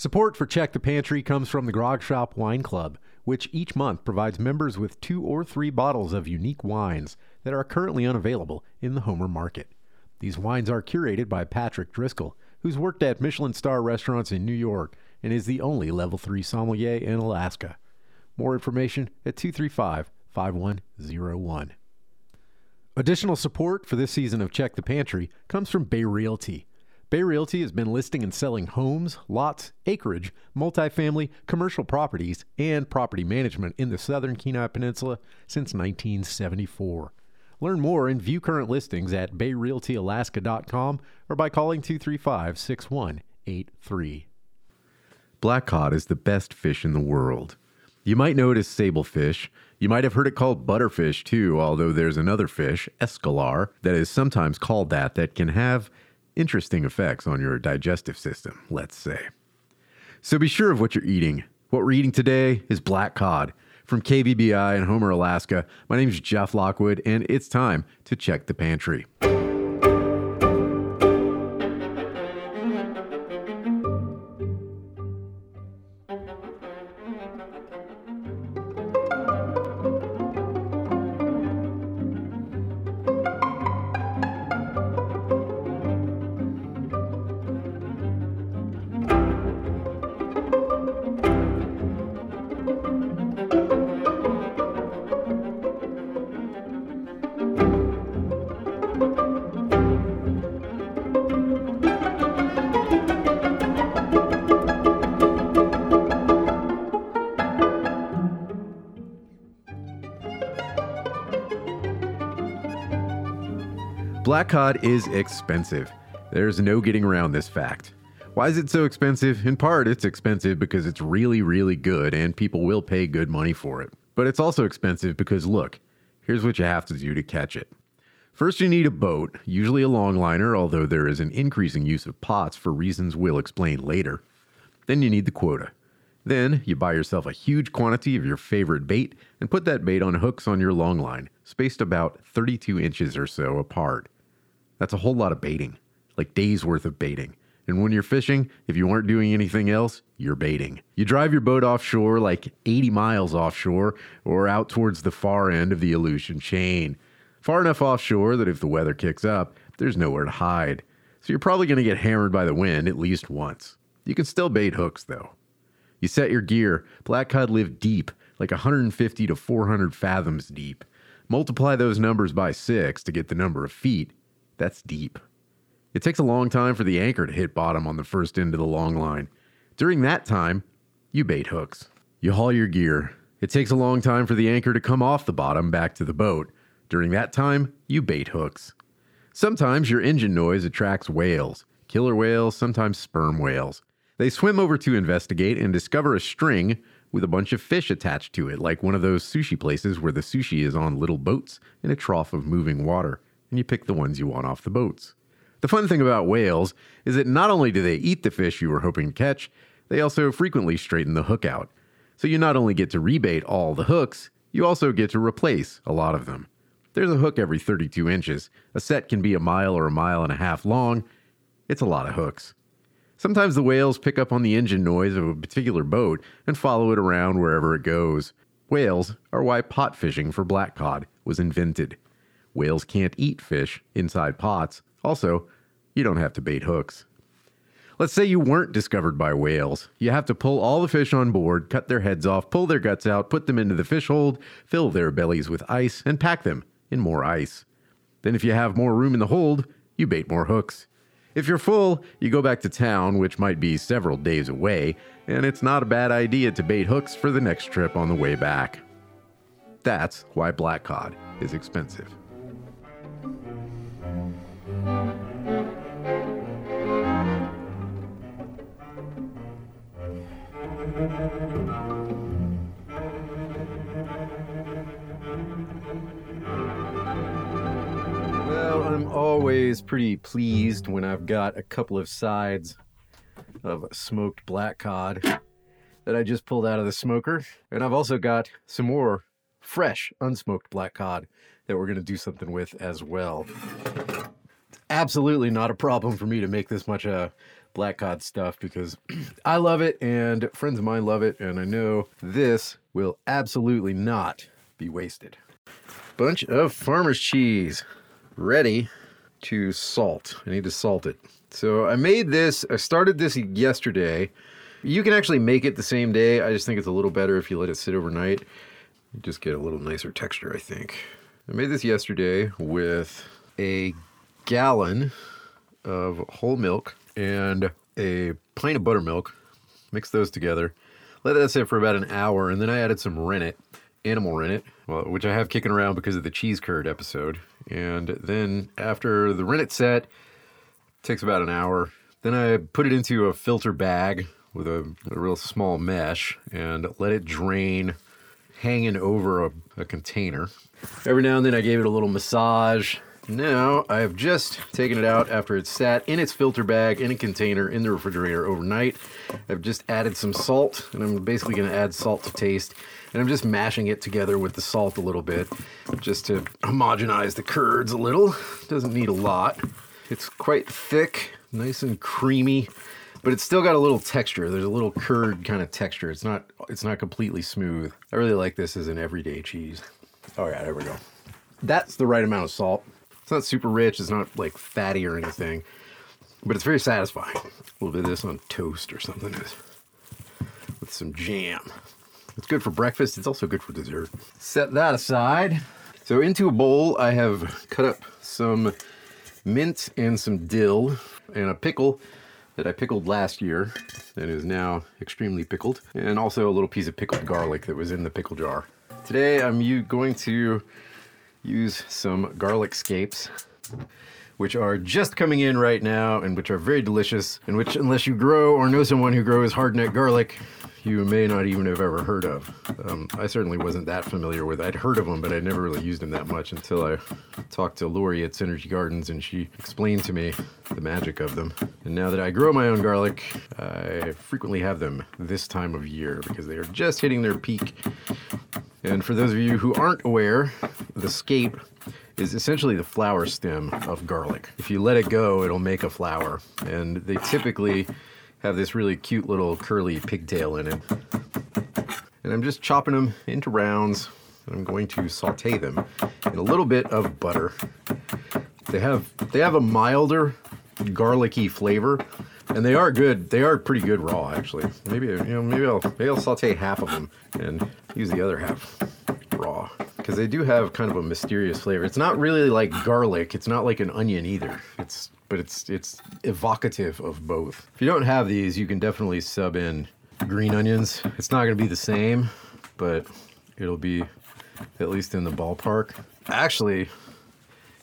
Support for Check the Pantry comes from the Grog Shop Wine Club, which each month provides members with two or three bottles of unique wines that are currently unavailable in the Homer market. These wines are curated by Patrick Driscoll, who's worked at Michelin star restaurants in New York and is the only level 3 sommelier in Alaska. More information at 235 5101. Additional support for this season of Check the Pantry comes from Bay Realty. Bay Realty has been listing and selling homes, lots, acreage, multifamily, commercial properties, and property management in the southern Kenai Peninsula since 1974. Learn more and view current listings at bayrealtyalaska.com or by calling 235 6183. Black cod is the best fish in the world. You might know it as sablefish. You might have heard it called butterfish too, although there's another fish, escolar, that is sometimes called that, that can have interesting effects on your digestive system, let's say. So be sure of what you're eating. What we're eating today is black cod. From KBBI in Homer, Alaska, my name is Jeff Lockwood, and it's time to check the pantry. Black cod is expensive. There's no getting around this fact. Why is it so expensive? In part, it's expensive because it's really, really good and people will pay good money for it. But it's also expensive because, look, here's what you have to do to catch it. First, you need a boat, usually a longliner, although there is an increasing use of pots for reasons we'll explain later. Then you need the quota. Then you buy yourself a huge quantity of your favorite bait and put that bait on hooks on your longline, spaced about 32 inches or so apart. That's a whole lot of baiting, like days worth of baiting. And when you're fishing, if you aren't doing anything else, you're baiting. You drive your boat offshore like 80 miles offshore or out towards the far end of the Aleutian chain. Far enough offshore that if the weather kicks up, there's nowhere to hide. So you're probably going to get hammered by the wind at least once. You can still bait hooks though. You set your gear. Black cod live deep, like 150 to 400 fathoms deep. Multiply those numbers by six to get the number of feet, that's deep. It takes a long time for the anchor to hit bottom on the first end of the long line. During that time, you bait hooks. You haul your gear. It takes a long time for the anchor to come off the bottom back to the boat. During that time, you bait hooks. Sometimes your engine noise attracts whales, killer whales, sometimes sperm whales. They swim over to investigate and discover a string with a bunch of fish attached to it, like one of those sushi places where the sushi is on little boats in a trough of moving water and you pick the ones you want off the boats. The fun thing about whales is that not only do they eat the fish you were hoping to catch, they also frequently straighten the hook out. So you not only get to rebait all the hooks, you also get to replace a lot of them. There's a hook every 32 inches. A set can be a mile or a mile and a half long. It's a lot of hooks. Sometimes the whales pick up on the engine noise of a particular boat and follow it around wherever it goes. Whales are why pot fishing for black cod was invented. Whales can't eat fish inside pots. Also, you don't have to bait hooks. Let's say you weren't discovered by whales. You have to pull all the fish on board, cut their heads off, pull their guts out, put them into the fish hold, fill their bellies with ice, and pack them in more ice. Then, if you have more room in the hold, you bait more hooks. If you're full, you go back to town, which might be several days away, and it's not a bad idea to bait hooks for the next trip on the way back. That's why black cod is expensive. Well, I'm always pretty pleased when I've got a couple of sides of smoked black cod that I just pulled out of the smoker. And I've also got some more fresh, unsmoked black cod that we're going to do something with as well. Absolutely not a problem for me to make this much uh, black cod stuff because I love it and friends of mine love it, and I know this will absolutely not be wasted. Bunch of farmer's cheese ready to salt. I need to salt it. So I made this, I started this yesterday. You can actually make it the same day. I just think it's a little better if you let it sit overnight. You just get a little nicer texture, I think. I made this yesterday with a gallon of whole milk and a pint of buttermilk. Mix those together. Let that sit for about an hour, and then I added some rennet, animal rennet, well, which I have kicking around because of the cheese curd episode. And then after the rennet set, takes about an hour. Then I put it into a filter bag with a, a real small mesh and let it drain hanging over a, a container. Every now and then I gave it a little massage. Now I have just taken it out after it sat in its filter bag in a container in the refrigerator overnight. I've just added some salt, and I'm basically going to add salt to taste. And I'm just mashing it together with the salt a little bit, just to homogenize the curds a little. Doesn't need a lot. It's quite thick, nice and creamy, but it's still got a little texture. There's a little curd kind of texture. It's not it's not completely smooth. I really like this as an everyday cheese. Oh yeah, there we go. That's the right amount of salt. It's not super rich, it's not like fatty or anything, but it's very satisfying. A little bit of this on toast or something with some jam. It's good for breakfast, it's also good for dessert. Set that aside. So into a bowl, I have cut up some mint and some dill and a pickle that I pickled last year that is now extremely pickled, and also a little piece of pickled garlic that was in the pickle jar. Today I'm going to use some garlic scapes, which are just coming in right now and which are very delicious, and which, unless you grow or know someone who grows hardneck garlic, you may not even have ever heard of. Um, I certainly wasn't that familiar with. I'd heard of them, but I'd never really used them that much until I talked to Lori at Synergy Gardens, and she explained to me the magic of them. And now that I grow my own garlic, I frequently have them this time of year because they are just hitting their peak. And for those of you who aren't aware, the scape is essentially the flower stem of garlic. If you let it go, it'll make a flower, and they typically have this really cute little curly pigtail in it. And I'm just chopping them into rounds. I'm going to saute them in a little bit of butter. They have they have a milder garlicky flavor, and they are good. They are pretty good raw, actually. Maybe you know maybe I'll maybe I'll saute half of them and use the other half raw because they do have kind of a mysterious flavor. It's not really like garlic. It's not like an onion either. It's but it's it's evocative of both. If you don't have these, you can definitely sub in green onions. It's not going to be the same, but it'll be at least in the ballpark. Actually,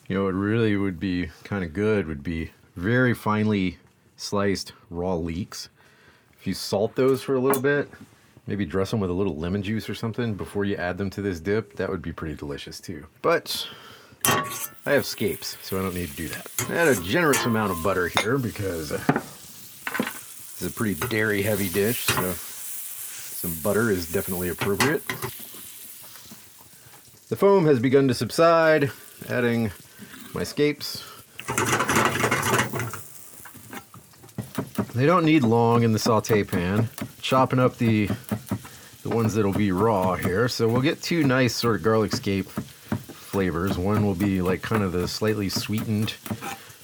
you know, it really would be kind of good would be very finely sliced raw leeks. If you salt those for a little bit, maybe dress them with a little lemon juice or something before you add them to this dip, that would be pretty delicious too. But I have scapes, so I don't need to do that. I add a generous amount of butter here because uh, this is a pretty dairy heavy dish, so some butter is definitely appropriate. The foam has begun to subside, adding my scapes. They don't need long in the saute pan. Chopping up the the ones that'll be raw here. So we'll get two nice sort of garlic scape flavors. One will be like kind of the slightly sweetened,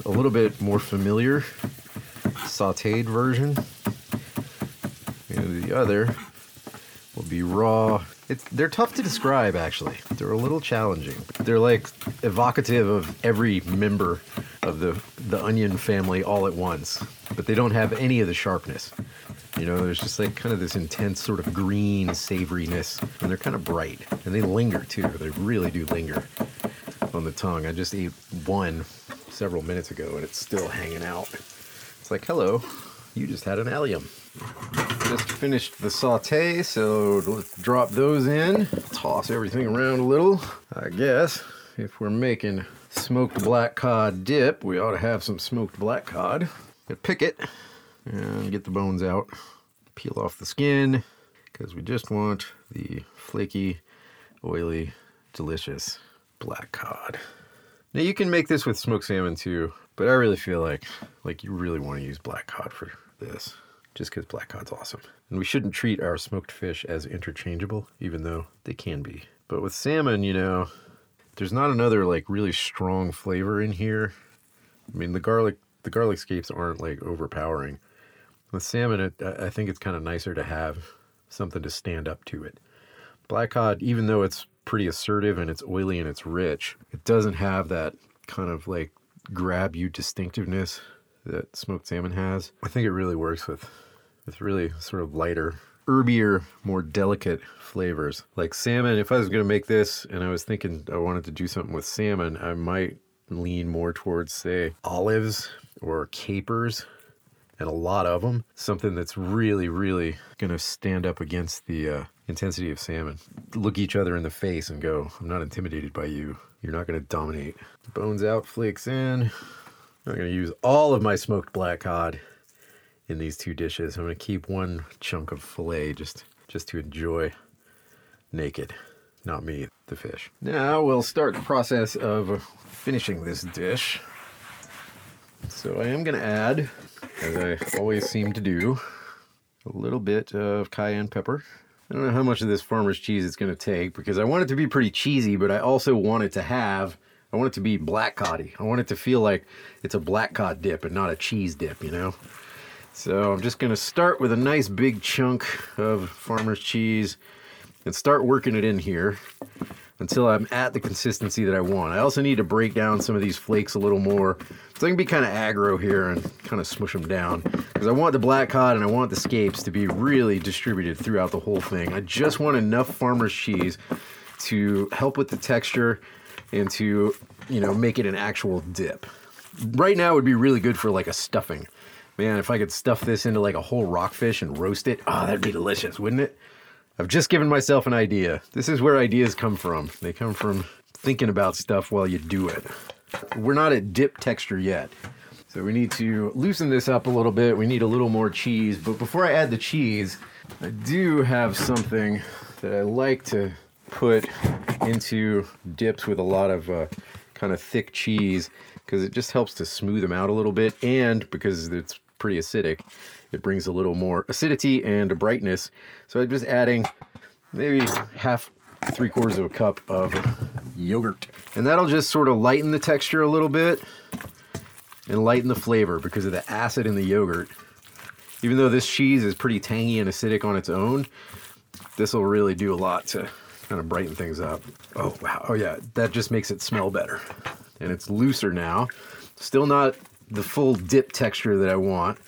a little bit more familiar sauteed version. And the other will be raw. They're tough to describe, actually. They're a little challenging. They're like evocative of every member of the, the onion family all at once, but they don't have any of the sharpness. You know, there's just like kind of this intense sort of green savoriness, and they're kind of bright, and they linger too. They really do linger on the tongue. I just ate one several minutes ago, and it's still hanging out. It's like, hello, you just had an allium. Just finished the saute, so let's drop those in. Toss everything around a little. I guess if we're making smoked black cod dip, we ought to have some smoked black cod. Pick it and get the bones out. Peel off the skin because we just want the flaky, oily, delicious black cod. Now you can make this with smoked salmon too, but I really feel like like you really want to use black cod for this just because black cod's awesome. And we shouldn't treat our smoked fish as interchangeable, even though they can be. But with salmon, you know, there's not another like really strong flavor in here. I mean, the garlic the garlic scapes aren't like overpowering. With salmon, it, I think it's kind of nicer to have something to stand up to it. Black cod, even though it's pretty assertive and it's oily and it's rich, it doesn't have that kind of like grab you distinctiveness that smoked salmon has. I think it really works with with really sort of lighter, herbier, more delicate flavors. Like salmon, if I was going to make this and I was thinking I wanted to do something with salmon, I might lean more towards say olives or capers and a lot of them. Something that's really, really going to stand up against the uh, intensity of salmon. Look each other in the face and go, I'm not intimidated by you. You're not going to dominate. Bones out, flakes in. I'm going to use all of my smoked black cod in these two dishes. I'm going to keep one chunk of filet just, just to enjoy naked, not me, the fish. Now we'll start the process of finishing this dish. So I am going to add, as I always seem to do, a little bit of cayenne pepper. I don't know how much of this farmer's cheese it's going to take because I want it to be pretty cheesy, but I also want it to have, I want it to be black coddy. I want it to feel like it's a black cod dip and not a cheese dip, you know? So I'm just going to start with a nice big chunk of farmer's cheese and start working it in here until I'm at the consistency that I want. I also need to break down some of these flakes a little more so I can be kind of aggro here and kind of smush them down because I want the black cod and I want the scapes to be really distributed throughout the whole thing. I just want enough farmer's cheese to help with the texture and to, you know, make it an actual dip. Right now it would be really good for like a stuffing. Man, if I could stuff this into like a whole rockfish and roast it, oh, that'd be delicious, wouldn't it? I've just given myself an idea. This is where ideas come from. They come from thinking about stuff while you do it. We're not at dip texture yet. So we need to loosen this up a little bit. We need a little more cheese. But before I add the cheese, I do have something that I like to put into dips with a lot of uh, kind of thick cheese because it just helps to smooth them out a little bit and because it's pretty acidic it brings a little more acidity and brightness. So I'm just adding maybe half, three quarters of a cup of yogurt. And that'll just sort of lighten the texture a little bit and lighten the flavor because of the acid in the yogurt. Even though this cheese is pretty tangy and acidic on its own, this will really do a lot to kind of brighten things up. Oh, wow. Oh, yeah. That just makes it smell better. And it's looser now. Still not the full dip texture that I want,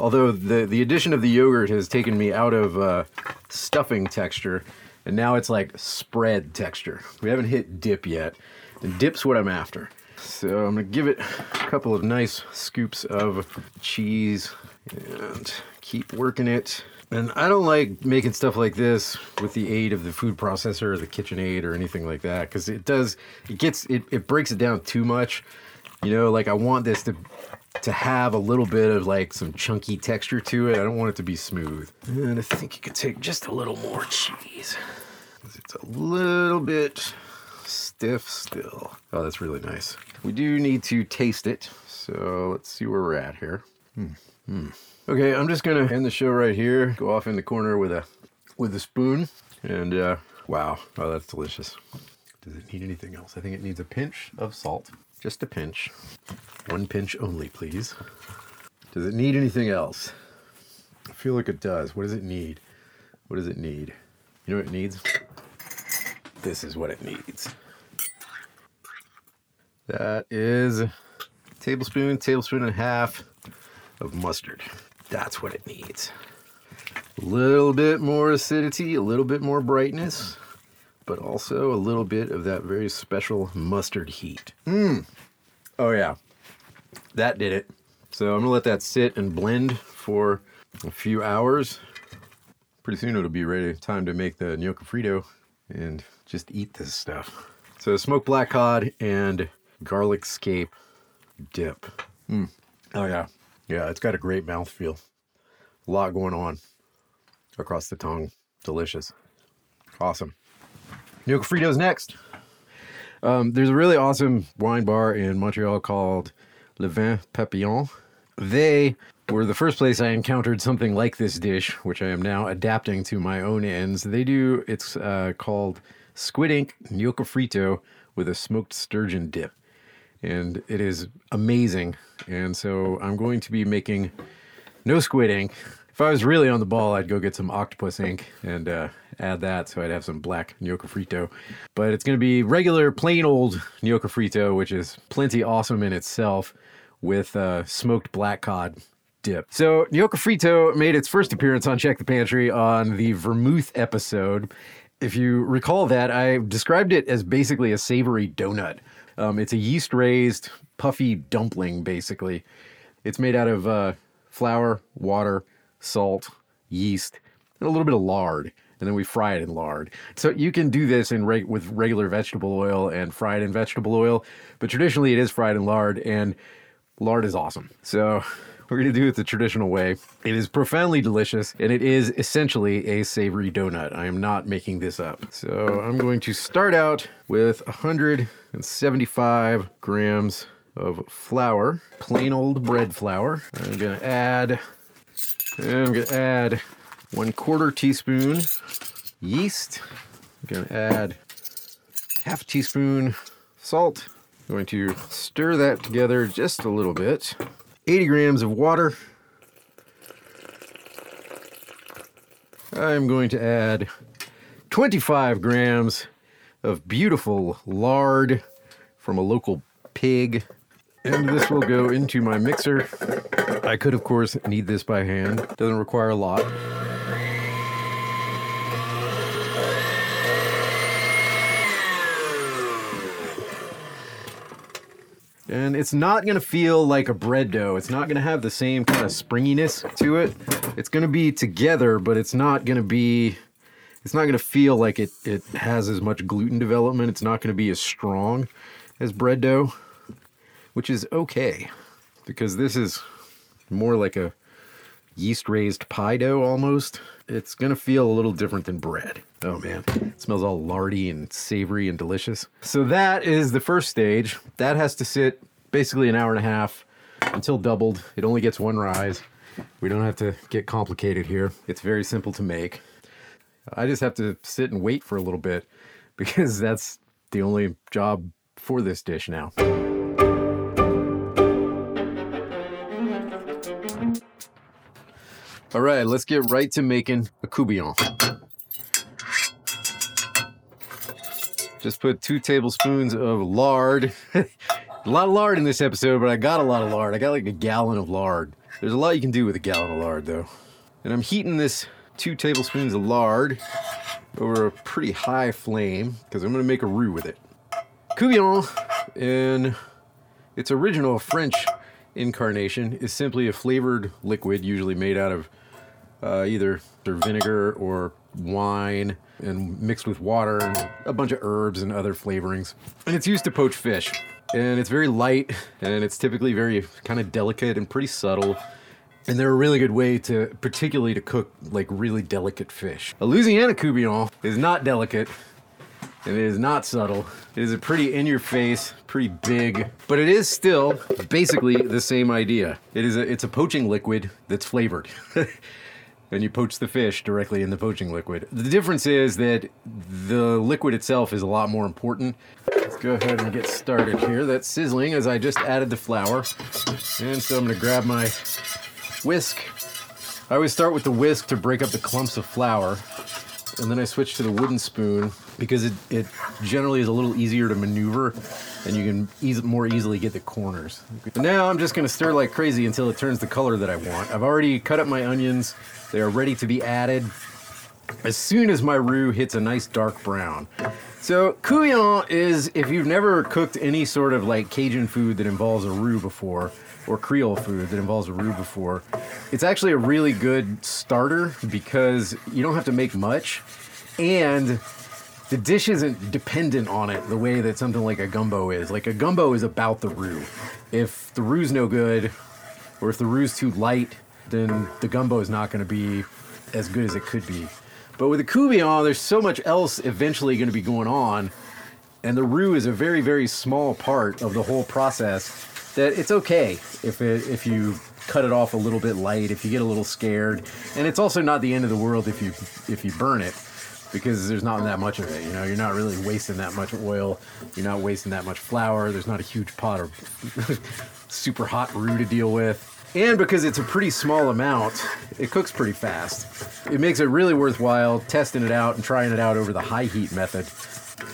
Although the, the addition of the yogurt has taken me out of uh, stuffing texture, and now it's like spread texture. We haven't hit dip yet, and dip's what I'm after. So I'm gonna give it a couple of nice scoops of cheese and keep working it. And I don't like making stuff like this with the aid of the food processor or the KitchenAid or anything like that because it does, it gets, it, it breaks it down too much. You know, like I want this to to have a little bit of like some chunky texture to it. I don't want it to be smooth. And I think you could take just a little more cheese. It's a little bit stiff still. Oh, that's really nice. We do need to taste it. So let's see where we're at here. Hmm. Hmm. Okay, I'm just gonna end the show right here. Go off in the corner with a with a spoon. And uh, wow, oh that's delicious. Does it need anything else? I think it needs a pinch of salt. Just a pinch. One pinch only, please. Does it need anything else? I feel like it does. What does it need? What does it need? You know what it needs? This is what it needs. That is tablespoon, tablespoon and a half of mustard. That's what it needs. A little bit more acidity, a little bit more brightness but also a little bit of that very special mustard heat. Mmm. Oh, yeah. That did it. So I'm going to let that sit and blend for a few hours. Pretty soon it'll be ready. Time to make the gnocchi frito and just eat this stuff. So smoked black cod and garlic scape dip. Mm. Oh, yeah. Yeah, it's got a great mouthfeel. A lot going on across the tongue. Delicious. Awesome. Gnocchi Fritos next. Um, there's a really awesome wine bar in Montreal called Le Vin Papillon. They were the first place I encountered something like this dish, which I am now adapting to my own ends. They do, it's uh, called squid ink gnocchi frito with a smoked sturgeon dip. And it is amazing. And so I'm going to be making no squid ink. If I was really on the ball, I'd go get some octopus ink and uh, add that so I'd have some black gnocchi frito. But it's going to be regular, plain old gnocchi frito, which is plenty awesome in itself with uh, smoked black cod dip. So, gnocchi frito made its first appearance on Check the Pantry on the Vermouth episode. If you recall that, I described it as basically a savory donut. Um, it's a yeast raised, puffy dumpling, basically. It's made out of uh, flour, water, salt, yeast, and a little bit of lard. And then we fry it in lard. So you can do this in reg- with regular vegetable oil and fried in vegetable oil, but traditionally it is fried in lard, and lard is awesome. So we're going to do it the traditional way. It is profoundly delicious, and it is essentially a savory donut. I am not making this up. So I'm going to start out with 175 grams of flour, plain old bread flour. I'm going to add, I'm going to add one quarter teaspoon yeast. I'm to add half teaspoon salt. I'm going to stir that together just a little bit. 80 grams of water. I'm going to add 25 grams of beautiful lard from a local pig. And this will go into my mixer. I could, of course, knead this by hand. Doesn't require a lot. And it's not going to feel like a bread dough. It's not going to have the same kind of springiness to it. It's going to be together, but it's not going to be it's not going to feel like it it has as much gluten development. It's not going to be as strong as bread dough, which is okay because this is more like a yeast raised pie dough almost. It's to feel a little different than bread. Oh man, it smells all lardy and savory and delicious. So that is the first stage. That has to sit basically an hour and a half until doubled. It only gets one rise. We don't have to get complicated here. It's very simple to make. I just have to sit and wait for a little bit because that's the only job for this dish now. All right, let's get right to making a courtbouillon. Just put two tablespoons of lard. a lot of lard in this episode, but I got a lot of lard. I got like a gallon of lard. There's a lot you can do with a gallon of lard, though. And I'm heating this two tablespoons of lard over a pretty high flame because I'm going to make a roux with it. Courtbouillon, in its original French incarnation, is simply a flavored liquid, usually made out of uh, either through vinegar or wine and mixed with water and a bunch of herbs and other flavorings. And it's used to poach fish. And it's very light and it's typically very kind of delicate and pretty subtle. And they're a really good way to, particularly to cook like really delicate fish. A Louisiana courtbouillon is not delicate. and It is not subtle. It is a pretty in your face, pretty big, but it is still basically the same idea. It is a, it's a poaching liquid that's flavored. and you poach the fish directly in the poaching liquid. The difference is that the liquid itself is a lot more important. Let's go ahead and get started here. That's sizzling as I just added the flour. And so I'm gonna grab my whisk. I always start with the whisk to break up the clumps of flour. And then I switch to the wooden spoon because it, it generally is a little easier to maneuver and you can more easily get the corners. Now I'm just gonna stir like crazy until it turns the color that I want. I've already cut up my onions. They are ready to be added as soon as my roux hits a nice dark brown. So couvillon is if you've never cooked any sort of like Cajun food that involves a roux before, or Creole food that involves a roux before, it's actually a really good starter because you don't have to make much, and the dish isn't dependent on it the way that something like a gumbo is. Like a gumbo is about the roux. If the roux's no good, or if the roux's too light, then the gumbo is not going to be as good as it could be. But with the courtbouillon, there's so much else eventually going to be going on, and the roux is a very, very small part of the whole process that it's okay if it, if you cut it off a little bit light if you get a little scared. And it's also not the end of the world if you if you burn it because there's not that much of it. You know, you're not really wasting that much oil. You're not wasting that much flour. There's not a huge pot of super hot roux to deal with. And because it's a pretty small amount, it cooks pretty fast. It makes it really worthwhile testing it out and trying it out over the high heat method,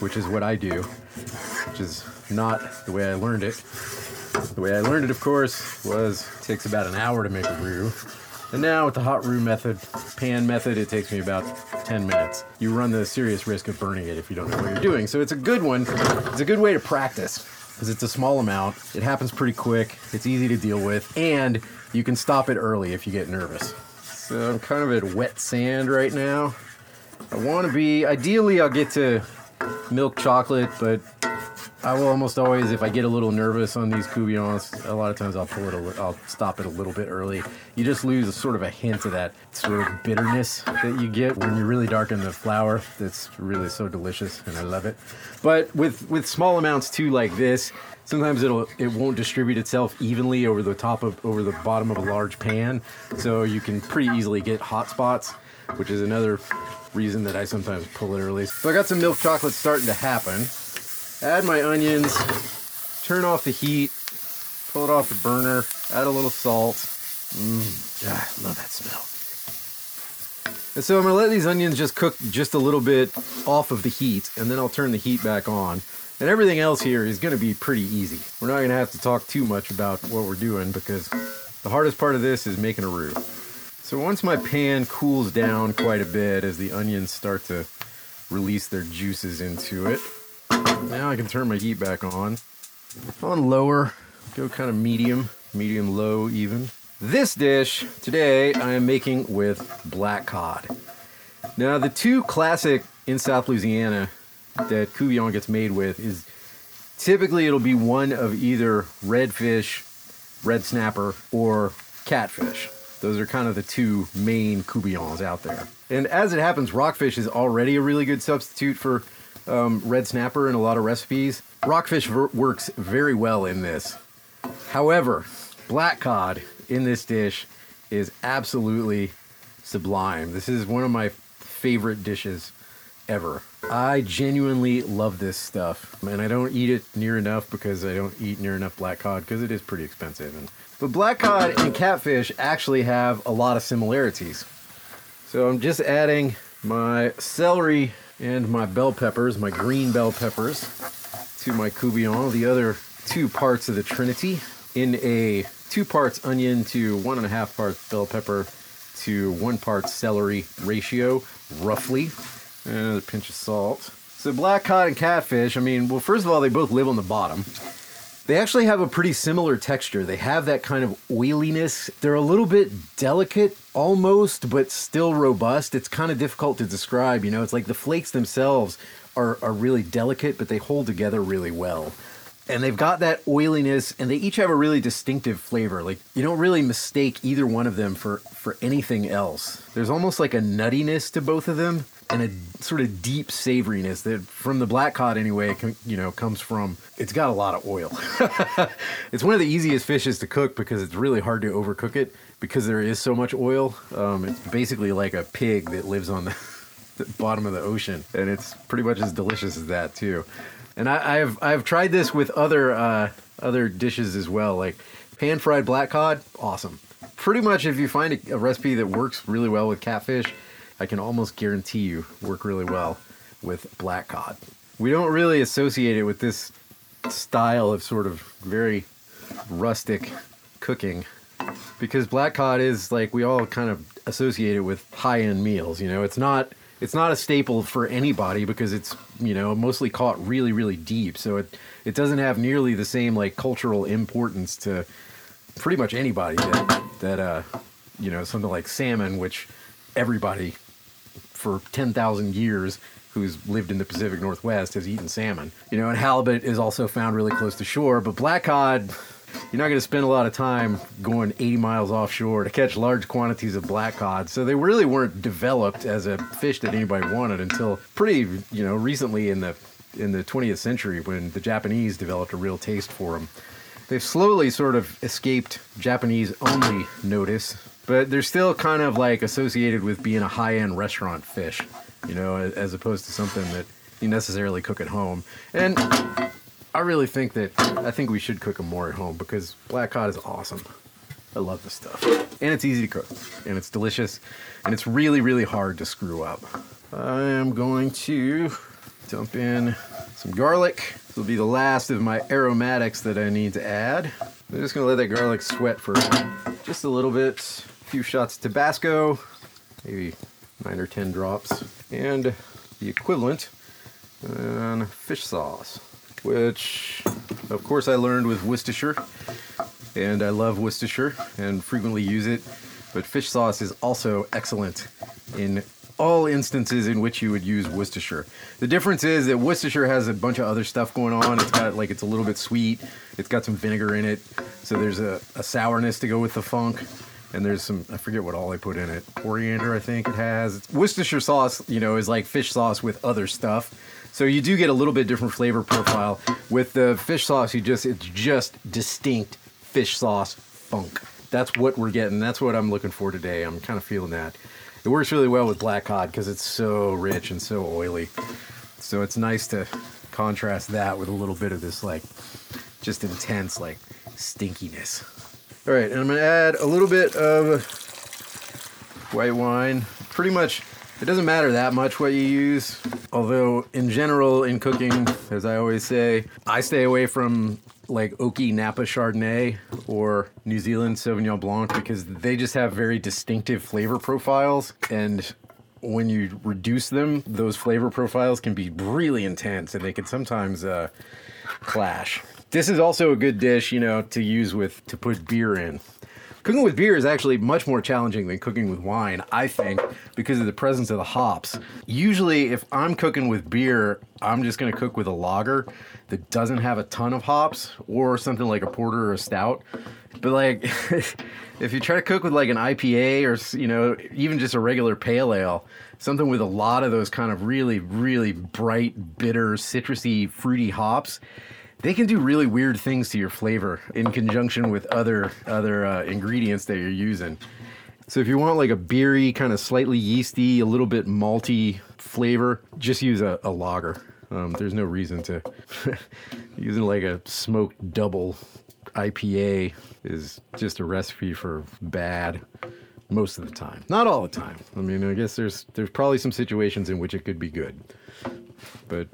which is what I do, which is not the way I learned it. The way I learned it, of course, was it takes about an hour to make a roux. And now with the hot roux method, pan method, it takes me about 10 minutes. You run the serious risk of burning it if you don't know what you're doing. So it's a good one. It's a good way to practice because it's a small amount. It happens pretty quick. It's easy to deal with, and you can stop it early if you get nervous. So I'm kind of at wet sand right now. I want to be. Ideally, I'll get to milk chocolate, but I will almost always, if I get a little nervous on these courgettes, a lot of times I'll pull it. I'll stop it a little bit early. You just lose a sort of a hint of that sort of bitterness that you get when you really darken the flour. That's really so delicious, and I love it. But with with small amounts too, like this, sometimes it'll it won't distribute itself evenly over the top of over the bottom of a large pan, so you can pretty easily get hot spots, which is another reason that I sometimes pull it early. So I got some milk chocolate starting to happen add my onions, turn off the heat, pull it off the burner, add a little salt. Mmm, ah, I love that smell. And so I'm gonna let these onions just cook just a little bit off of the heat, and then I'll turn the heat back on. And everything else here is gonna be pretty easy. We're not gonna have to talk too much about what we're doing because the hardest part of this is making a roux. So once my pan cools down quite a bit as the onions start to release their juices into it, now I can turn my heat back on. On lower, go kind of medium, medium low even. This dish today I am making with black cod. Now the two classic in South Louisiana that Couvillon gets made with is typically it'll be one of either redfish, red snapper, or catfish. Those are kind of the two main couvillons out there. And as it happens, rockfish is already a really good substitute for um, red snapper in a lot of recipes. Rockfish ver- works very well in this. However, black cod in this dish is absolutely sublime. This is one of my favorite dishes ever. I genuinely love this stuff, and I don't eat it near enough because I don't eat near enough black cod because it is pretty expensive. And but black cod and catfish actually have a lot of similarities. So I'm just adding my celery and my bell peppers, my green bell peppers, to my couvillon, the other two parts of the trinity, in a two parts onion to one and a half parts bell pepper to one part celery ratio, roughly. And another pinch of salt. So black cod and catfish, I mean, well, first of all, they both live on the bottom. They actually have a pretty similar texture. They have that kind of oiliness. They're a little bit delicate almost, but still robust. It's kind of difficult to describe, you know. It's like the flakes themselves are, are really delicate, but they hold together really well. And they've got that oiliness, and they each have a really distinctive flavor. Like you don't really mistake either one of them for for anything else. There's almost like a nuttiness to both of them, and a sort of deep savoriness that, from the black cod anyway, you know, comes from. It's got a lot of oil. it's one of the easiest fishes to cook because it's really hard to overcook it because there is so much oil. Um, it's basically like a pig that lives on the, the bottom of the ocean, and it's pretty much as delicious as that too. And I, I've I've tried this with other uh, other dishes as well, like pan fried black cod. Awesome. Pretty much, if you find a, a recipe that works really well with catfish, I can almost guarantee you work really well with black cod. We don't really associate it with this style of sort of very rustic cooking because black cod is like we all kind of associate it with high-end meals you know it's not it's not a staple for anybody because it's you know mostly caught really really deep so it it doesn't have nearly the same like cultural importance to pretty much anybody that that uh you know something like salmon which everybody for 10,000 years who's lived in the Pacific Northwest has eaten salmon. You know, and halibut is also found really close to shore, but black cod, you're not going to spend a lot of time going 80 miles offshore to catch large quantities of black cod. So they really weren't developed as a fish that anybody wanted until pretty, you know, recently in the in the 20th century when the Japanese developed a real taste for them. they've slowly sort of escaped Japanese only notice, but they're still kind of like associated with being a high end restaurant fish, you know, as opposed to something that you necessarily cook at home. And I really think that I think we should cook them more at home because black cod is awesome. I love this stuff. And it's easy to cook. And it's delicious. And it's really, really hard to screw up. I am going to dump in some garlic. This will be the last of my aromatics that I need to add. I'm just to let that garlic sweat for just a little bit. Few shots of Tabasco, maybe nine or ten drops. And the equivalent on fish sauce, which, of course, I learned with Worcestershire and I love Worcestershire and frequently use it. But fish sauce is also excellent in all instances in which you would use Worcestershire. The difference is that Worcestershire has a bunch of other stuff going on. It's got like it's a little bit sweet. It's got some vinegar in it, so there's a, a sourness to go with the funk. And there's some I forget what all they put in it. Coriander, I think it has. Worcestershire sauce, you know, is like fish sauce with other stuff. So you do get a little bit different flavor profile. With the fish sauce, you just it's just distinct fish sauce funk. That's what we're getting. That's what I'm looking for today. I'm kind of feeling that. It works really well with black cod because it's so rich and so oily. So it's nice to contrast that with a little bit of this like just intense like stinkiness. All right, and I'm gonna add a little bit of white wine. Pretty much, it doesn't matter that much what you use. Although, in general, in cooking, as I always say, I stay away from like oaky Napa Chardonnay or New Zealand Sauvignon Blanc because they just have very distinctive flavor profiles. And when you reduce them, those flavor profiles can be really intense and they can sometimes uh, clash. This is also a good dish, you know, to use with to put beer in. Cooking with beer is actually much more challenging than cooking with wine, I think, because of the presence of the hops. Usually, if I'm cooking with beer, I'm just going to cook with a lager that doesn't have a ton of hops or something like a porter or a stout. But like if you try to cook with like an IPA or you know, even just a regular pale ale, something with a lot of those kind of really really bright, bitter, citrusy, fruity hops, they can do really weird things to your flavor in conjunction with other other uh, ingredients that you're using. So if you want like a beery, kind of slightly yeasty, a little bit malty flavor, just use a, a lager. Um, there's no reason to using like a smoked double IPA is just a recipe for bad most of the time. Not all the time. I mean, I guess there's there's probably some situations in which it could be good, but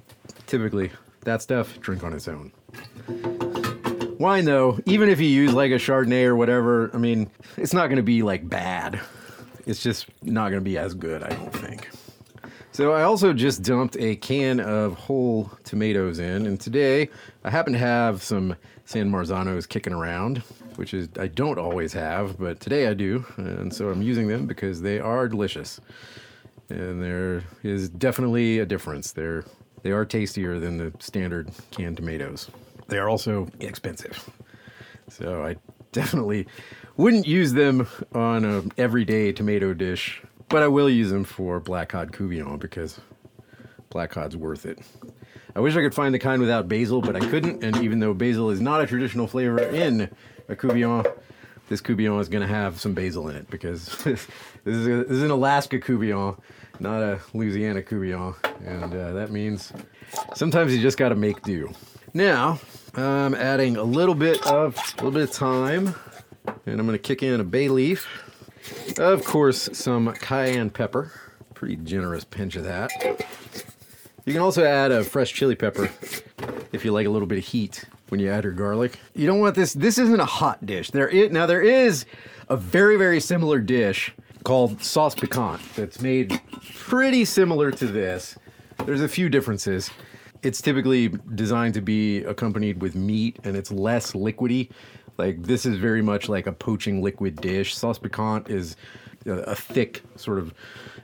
typically that stuff drink on its own. Wine though, even if you use like a Chardonnay or whatever, I mean, it's not going to be like bad. It's just not going to be as good, I don't think. So I also just dumped a can of whole tomatoes in, and today I happen to have some San Marzanos kicking around, which is I don't always have, but today I do, and so I'm using them because they are delicious. And there is definitely a difference. They're they are tastier than the standard canned tomatoes. They are also expensive. So I definitely wouldn't use them on an everyday tomato dish, but I will use them for black cod couvillon because black cod's worth it. I wish I could find the kind without basil, but I couldn't. And even though basil is not a traditional flavor in a couvillon, this couvillon is going to have some basil in it because this is, a, this is an Alaska couvillon, not a Louisiana couvillon, and uh, that means sometimes you just got to make do. Now I'm adding a little bit of a little bit of thyme, and I'm going to kick in a bay leaf. Of course, some cayenne pepper, pretty generous pinch of that. You can also add a fresh chili pepper if you like a little bit of heat when you add your garlic. You don't want this. This isn't a hot dish. There is now there is a very very similar dish called sauce piquante that's made pretty similar to this. There's a few differences. It's typically designed to be accompanied with meat and it's less liquidy. Like this is very much like a poaching liquid dish. Sauce piquante is a, a thick sort of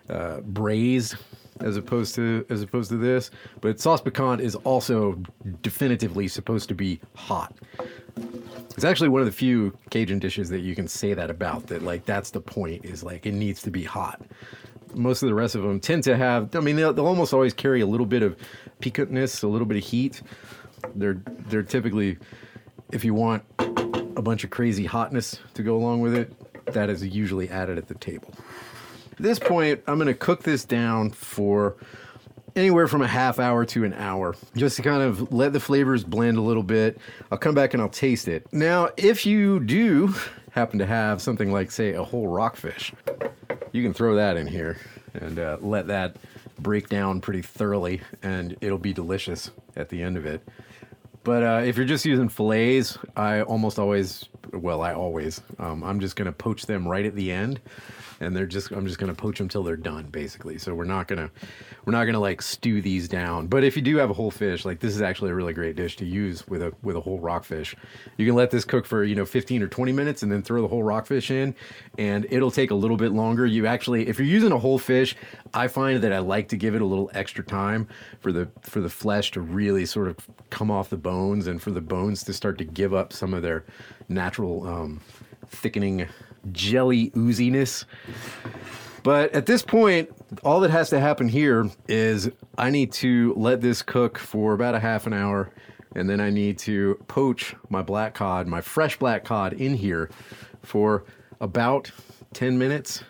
uh, braise as opposed to as opposed to this. But sauce piquante is also definitively supposed to be hot. It's actually one of the few Cajun dishes that you can say that about. That like that's the point is like it needs to be hot. Most of the rest of them tend to have. I mean, they'll, they'll almost always carry a little bit of piquantness, a little bit of heat. They're they're typically, if you want a bunch of crazy hotness to go along with it, that is usually added at the table. At this point, I'm going to cook this down for anywhere from a half hour to an hour just to kind of let the flavors blend a little bit. I'll come back and I'll taste it. Now, if you do happen to have something like, say, a whole rockfish, you can throw that in here and uh, let that break down pretty thoroughly, and it'll be delicious at the end of it. But uh, if you're just using fillets, I almost always, well, I always, um, I'm just gonna poach them right at the end, and they're just, I'm just gonna poach them till they're done, basically. So we're not gonna, we're not gonna like stew these down. But if you do have a whole fish, like this is actually a really great dish to use with a with a whole rockfish. You can let this cook for you know 15 or 20 minutes, and then throw the whole rockfish in, and it'll take a little bit longer. You actually, if you're using a whole fish, I find that I like to give it a little extra time for the for the flesh to really sort of come off the bones and for the bones to start to give up some of their natural um, thickening jelly ooziness. But at this point, all that has to happen here is I need to let this cook for about a half an hour, and then I need to poach my black cod, my fresh black cod, in here for about 10 minutes.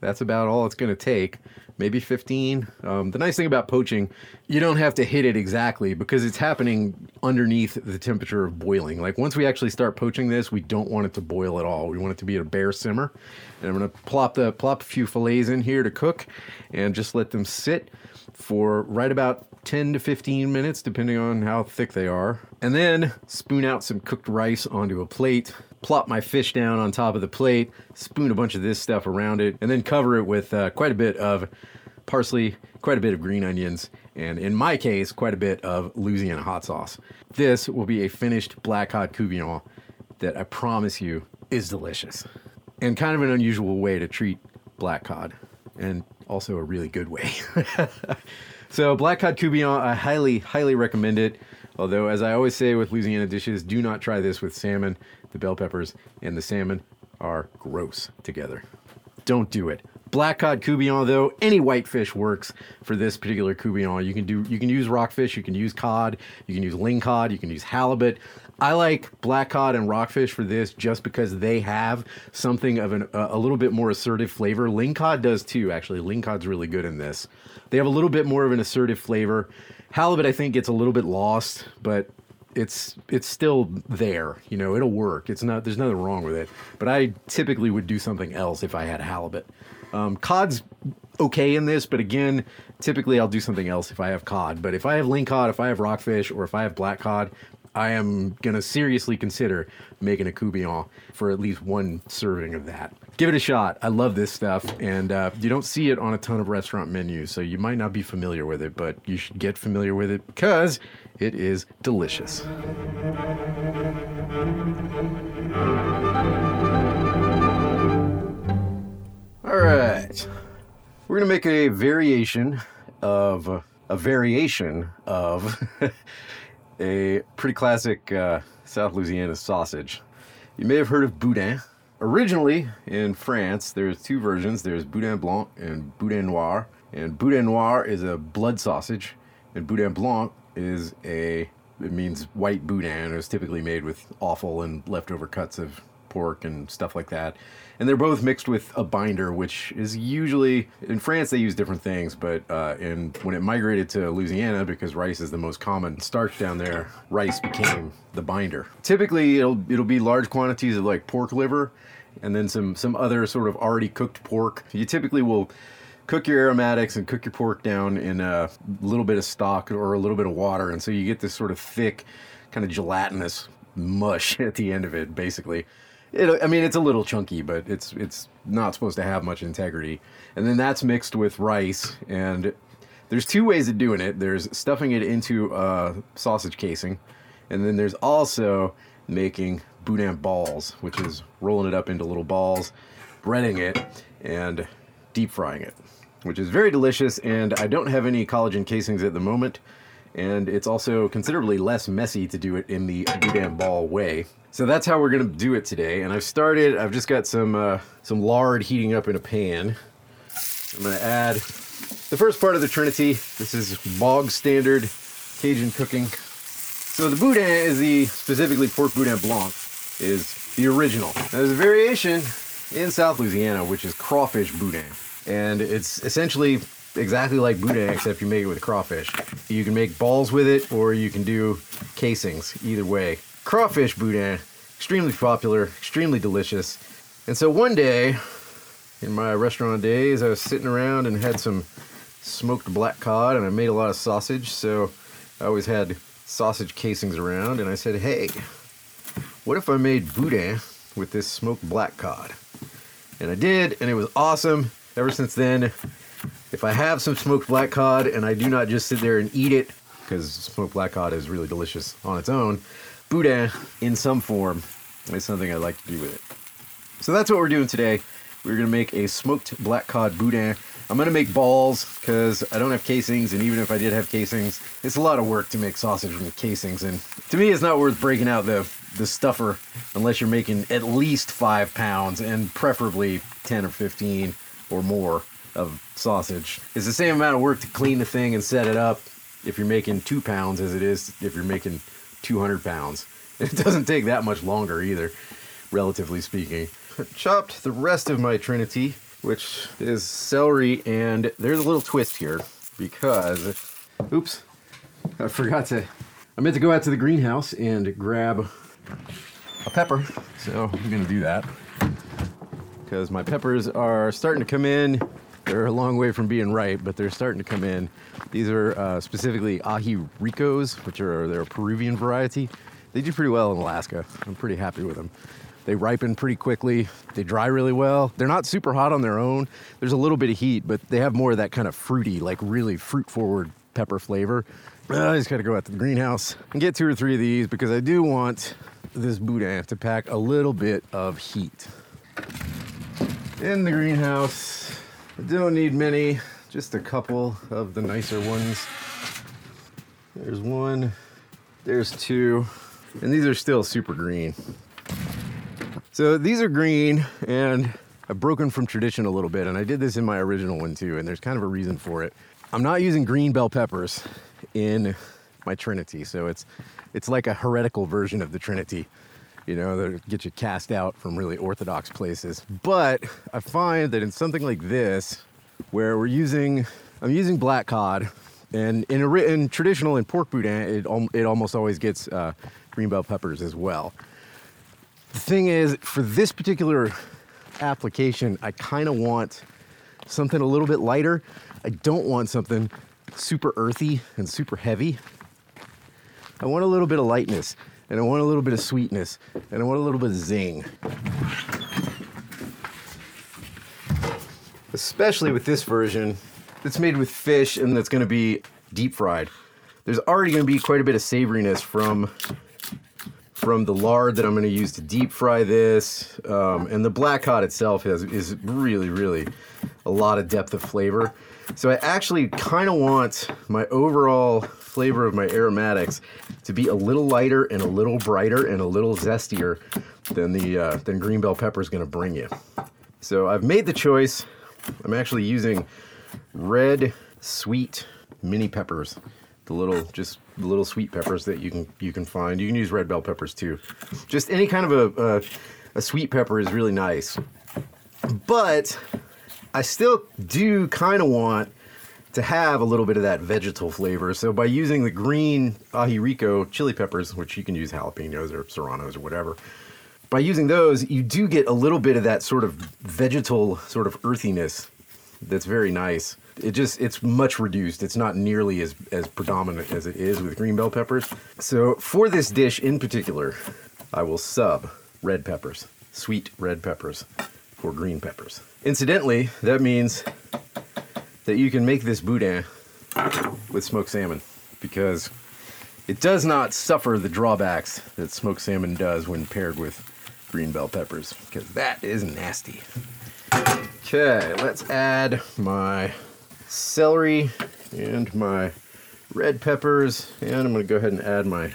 That's about all it's going to take. Maybe 15. Um, the nice thing about poaching, you don't have to hit it exactly because it's happening underneath the temperature of boiling. Like once we actually start poaching this, we don't want it to boil at all. We want it to be at a bare simmer. And I'm going to plop the plop a few fillets in here to cook and just let them sit for right about 10 to 15 minutes, depending on how thick they are. And then spoon out some cooked rice onto a plate, plop my fish down on top of the plate, spoon a bunch of this stuff around it, and then cover it with uh, quite a bit of parsley, quite a bit of green onions, and in my case, quite a bit of Louisiana hot sauce. This will be a finished black cod couvillon that I promise you is delicious. And kind of an unusual way to treat black cod, and also a really good way. so, black cod coubillon, I highly, highly recommend it. Although, as I always say with Louisiana dishes, do not try this with salmon. The bell peppers and the salmon are gross together. Don't do it. Black cod couvillon, though, any whitefish works for this particular couvillon. You can do, you can use rockfish, you can use cod, you can use ling cod, you can use halibut. I like black cod and rockfish for this just because they have something of an, a little bit more assertive flavor. Ling cod does too, actually. Ling cod's really good in this. They have a little bit more of an assertive flavor. Halibut, I think, gets a little bit lost, but it's it's still there. You know, it'll work. It's not. There's nothing wrong with it. But I typically would do something else if I had halibut. Um, cod's okay in this, but again, typically I'll do something else if I have cod. But if I have ling cod, if I have rockfish, or if I have black cod, I am gonna seriously consider making a couvillon for at least one serving of that. Give it a shot. I love this stuff, and uh, you don't see it on a ton of restaurant menus, so you might not be familiar with it, but you should get familiar with it because it is delicious. All right. We're to make a variation of a variation of a pretty classic uh, South Louisiana sausage. You may have heard of boudin. Originally in France, there's two versions. There's boudin blanc and boudin noir. And boudin noir is a blood sausage, and boudin blanc is a it means white boudin. It's typically made with offal and leftover cuts of pork and stuff like that. And they're both mixed with a binder, which is usually in France they use different things, but uh, in when it migrated to Louisiana because rice is the most common starch down there, rice became the binder. Typically, it'll it'll be large quantities of like pork liver, and then some some other sort of already cooked pork. You typically will cook your aromatics and cook your pork down in a little bit of stock or a little bit of water, and so you get this sort of thick, kind of gelatinous mush at the end of it, basically. It, I mean, it's a little chunky, but it's it's not supposed to have much integrity. And then that's mixed with rice, and there's two ways of doing it. There's stuffing it into a sausage casing, and then there's also making boudin balls, which is rolling it up into little balls, breading it, and deep frying it, which is very delicious. And I don't have any collagen casings at the moment, and it's also considerably less messy to do it in the boudin ball way. So that's how we're gonna do it today. And I've started. I've just got some uh, some lard heating up in a pan. I'm gonna add the first part of the Trinity. This is bog standard Cajun cooking. So the boudin is the specifically pork boudin blanc, is the original. Now, there's a variation in South Louisiana, which is crawfish boudin. And it's essentially exactly like boudin, except you make it with crawfish. You can make balls with it, or you can do casings, either way. Crawfish boudin, extremely popular, extremely delicious. And so one day, in my restaurant days, I was sitting around and had some smoked black cod, and I made a lot of sausage, so I always had sausage casings around, and I said, hey, what if I made boudin with this smoked black cod? And I did, and it was awesome. Ever since then, if I have some smoked black cod and I do not just sit there and eat it, because smoked black cod is really delicious on its own, boudin in some form is something I like to do with it. So that's what we're doing today. We're gonna make a smoked black cod boudin. I'm gonna make balls because I don't have casings, and even if I did have casings, it's a lot of work to make sausage with casings. And to me, it's not worth breaking out the the stuffer unless you're making at least five pounds, and preferably ten or fifteen or more of sausage. It's the same amount of work to clean the thing and set it up if you're making two pounds as it is if you're making 200 pounds. It doesn't take that much longer either, relatively speaking. Chopped the rest of my trinity, which is celery, and there's a little twist here because, oops, I forgot to. I meant to go out to the greenhouse and grab a pepper, so I'm gonna do that because my peppers are starting to come in. They're a long way from being ripe, but they're starting to come in. These are uh, specifically aji ricos, which are they're a Peruvian variety. They do pretty well in Alaska. I'm pretty happy with them. They ripen pretty quickly. They dry really well. They're not super hot on their own. There's a little bit of heat, but they have more of that kind of fruity, like really fruit forward pepper flavor. Uh, I just got to go out to the greenhouse and get two or three of these because I do want this boudin to pack a little bit of heat. In the greenhouse, I don't need many, just a couple of the nicer ones. There's one, there's two, and these are still super green. So these are green, and I've broken from tradition a little bit, and I did this in my original one too, and there's kind of a reason for it. I'm not using green bell peppers in my Trinity, so it's it's like a heretical version of the Trinity, you know, that get you cast out from really orthodox places. But I find that in something like this, where we're using, I'm using black cod, and in, a, in traditional in pork boudin, it, it almost always gets uh, green bell peppers as well. The thing is, for this particular application, I kind of want something a little bit lighter. I don't want something super earthy and super heavy. I want a little bit of lightness, and I want a little bit of sweetness, and I want a little bit of zing. Especially with this version that's made with fish and that's to be deep fried. There's already to be quite a bit of savoriness from from the lard that I'm to use to deep fry this, um, and the black cod itself has is really really a lot of depth of flavor. So I actually kind of want my overall flavor of my aromatics to be a little lighter and a little brighter and a little zestier than the uh, than green bell pepper is going to bring you. So I've made the choice. I'm actually using red sweet mini peppers, the little just the little sweet peppers that you can you can find. You can use red bell peppers too. Just any kind of a a, a sweet pepper is really nice, but I still do kind of want to have a little bit of that vegetal flavor. So by using the green aji rico chili peppers, which you can use jalapenos or serranos or whatever, by using those, you do get a little bit of that sort of vegetal sort of earthiness that's very nice. It just it's much reduced. It's not nearly as as predominant as it is with green bell peppers. So for this dish in particular, I will sub red peppers, sweet red peppers for green peppers. Incidentally, that means that you can make this boudin with smoked salmon because it does not suffer the drawbacks that smoked salmon does when paired with green bell peppers because that is nasty. Okay, let's add my celery and my red peppers, and I'm going to go ahead and add my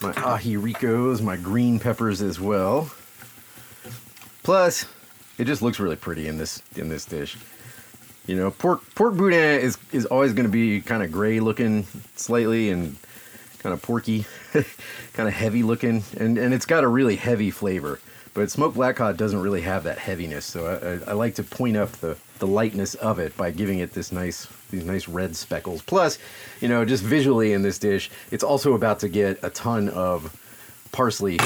my aji ricos, my green peppers as well. Plus, it just looks really pretty in this in this dish. You know, pork pork boudin is is always going to be kind of gray looking slightly, and kind of porky, kind of heavy looking, and, and it's got a really heavy flavor. But smoked black cod doesn't really have that heaviness, so I, I, I like to point up the, the lightness of it by giving it this nice these nice red speckles. Plus, you know, just visually in this dish, it's also about to get a ton of parsley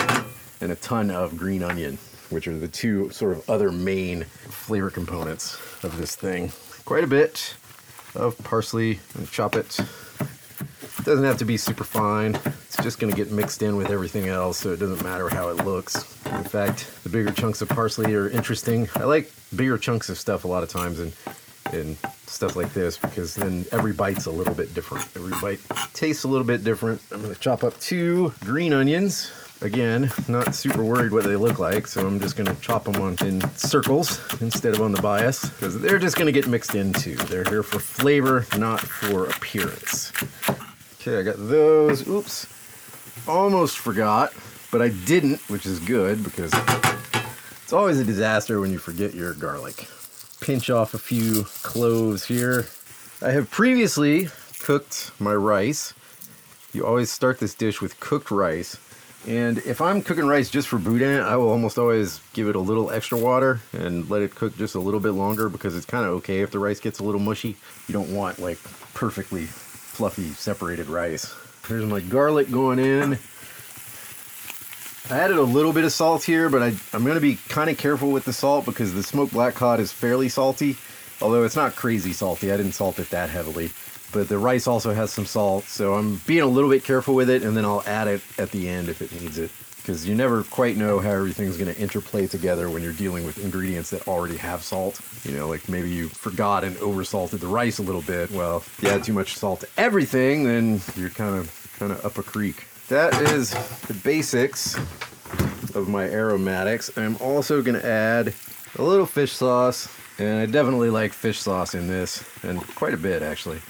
and a ton of green onion, which are the two sort of other main flavor components of this thing. Quite a bit of parsley and chop it. Doesn't have to be super fine. It's just going to get mixed in with everything else, so it doesn't matter how it looks. In fact, the bigger chunks of parsley are interesting. I like bigger chunks of stuff a lot of times, and and stuff like this because then every bite's a little bit different. Every bite tastes a little bit different. I'm going to chop up two green onions. Again, not super worried what they look like, so I'm just to chop them on in circles instead of on the bias because they're just to get mixed in too. They're here for flavor, not for appearance. Okay, I got those. Oops. Almost forgot, but I didn't, which is good because it's always a disaster when you forget your garlic pinch off a few cloves here. I have previously cooked my rice. You always start this dish with cooked rice. And if I'm cooking rice just for boudin, I will almost always give it a little extra water and let it cook just a little bit longer because it's kind of okay if the rice gets a little mushy. You don't want like perfectly fluffy separated rice. Here's my garlic going in. I added a little bit of salt here, but I, I'm going to be kind of careful with the salt because the smoked black cod is fairly salty, although it's not crazy salty. I didn't salt it that heavily. But the rice also has some salt, so I'm being a little bit careful with it, and then I'll add it at the end if it needs it. Because you never quite know how everything's going to interplay together when you're dealing with ingredients that already have salt. You know, like maybe you forgot and oversalted the rice a little bit. Well, if you add too much salt to everything, then you're kind of kind of up a creek that is the basics of my aromatics. I'm also going to add a little fish sauce, and I definitely like fish sauce in this, and quite a bit actually.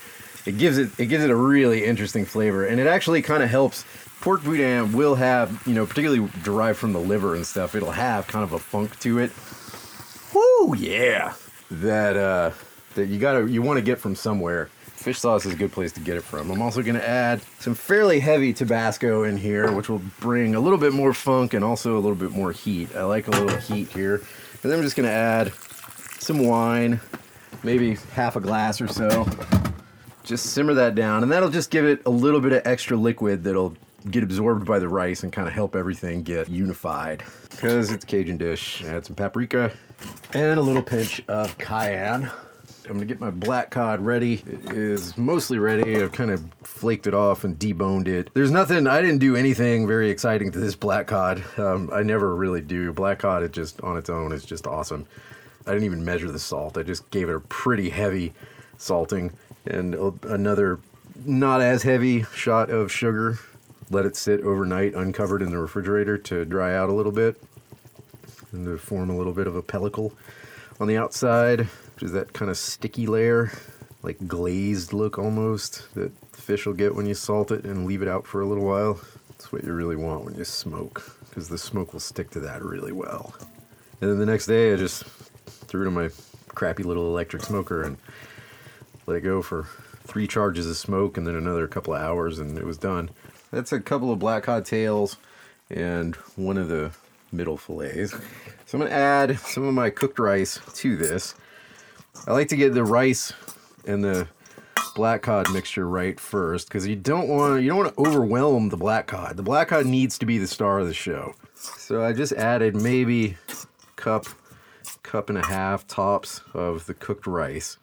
It gives it it gives it a really interesting flavor, and it actually kind of helps. Pork boudin will have, you know, particularly derived from the liver and stuff. It'll have kind of a funk to it. Woo, yeah. That uh, that you gotta you want to get from somewhere. Fish sauce is a good place to get it from. I'm also to add some fairly heavy Tabasco in here, which will bring a little bit more funk and also a little bit more heat. I like a little heat here. And then I'm just to add some wine, maybe half a glass or so. Just simmer that down, and that'll just give it a little bit of extra liquid that'll get absorbed by the rice and kind of help everything get unified. Because it's Cajun dish. Add some paprika and a little pinch of cayenne. I'm gonna get my black cod ready. It is mostly ready. I've kind of flaked it off and deboned it. There's nothing. I didn't do anything very exciting to this black cod. Um, I never really do. Black cod, it just on its own is just awesome. I didn't even measure the salt. I just gave it a pretty heavy salting and another not as heavy shot of sugar. Let it sit overnight uncovered in the refrigerator to dry out a little bit and to form a little bit of a pellicle on the outside which is that kind of sticky layer, like glazed look almost, that fish will get when you salt it and leave it out for a little while. That's what you really want when you smoke, because the smoke will stick to that really well. And then the next day, I just threw it in my crappy little electric smoker and let it go for three charges of smoke and then another couple of hours, and it was done. That's a couple of black cod tails and one of the middle fillets. So I'm gonna add some of my cooked rice to this. I like to get the rice and the black cod mixture right first because you don't want you don't want to overwhelm the black cod. The black cod needs to be the star of the show. So I just added maybe cup cup and a half tops of the cooked rice.